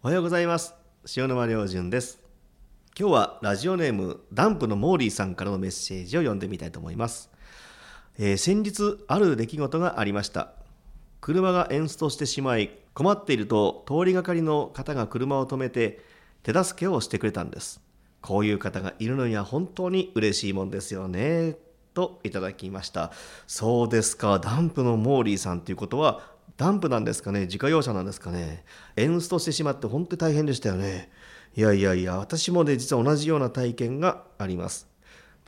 おはようございます。塩沼良純です。今日はラジオネームダンプのモーリーさんからのメッセージを読んでみたいと思います、えー、先日ある出来事がありました。車がエンストしてしまい困っていると通りがかりの方が車を止めて手助けをしてくれたんです。こういう方がいるのには本当に嬉しいもんですよねといただきました。そうですかダンプのモーリーさんということはダンプなんですかね？自家用車なんですかね？エンストしてしまって本当に大変でしたよね？いやいやいや私もね実は同じような体験があります。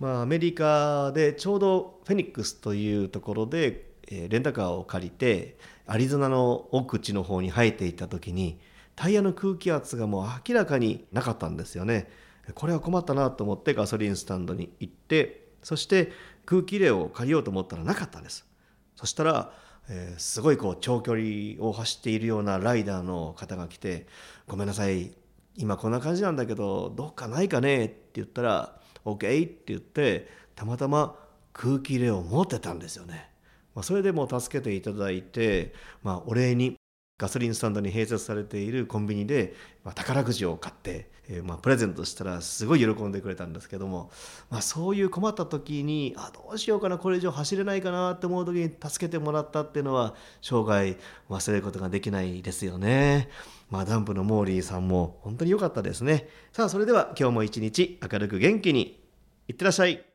まあアメリカでちょうどフェニックスというところで、えレンタカーを借りてアリゾナの奥地の方に生えていた時にタイヤの空気圧がもう明らかになかったんですよね。これは困ったなと思ってガソリンスタンドに行ってそして空気入れを借りようと思ったらなかったんです。そしたらえー、すごいこう長距離を走っているようなライダーの方が来て「ごめんなさい今こんな感じなんだけどどっかないかね?」って言ったら「OK」って言ってたまたま空気入れを持ってたんですよね。まあ、それでも助けていただいて、まあ、お礼にガソリンスタンドに併設されているコンビニで、まあ、宝くじを買って、えー、まあ、プレゼントしたらすごい喜んでくれたんですけども、まあ、そういう困った時にあどうしようかなこれ以上走れないかなって思う時に助けてもらったっていうのは生涯忘れることができないですよね。まあ、ダンプのモーリーさんも本当に良かったですね。さあそれでは今日も一日明るく元気にいってらっしゃい。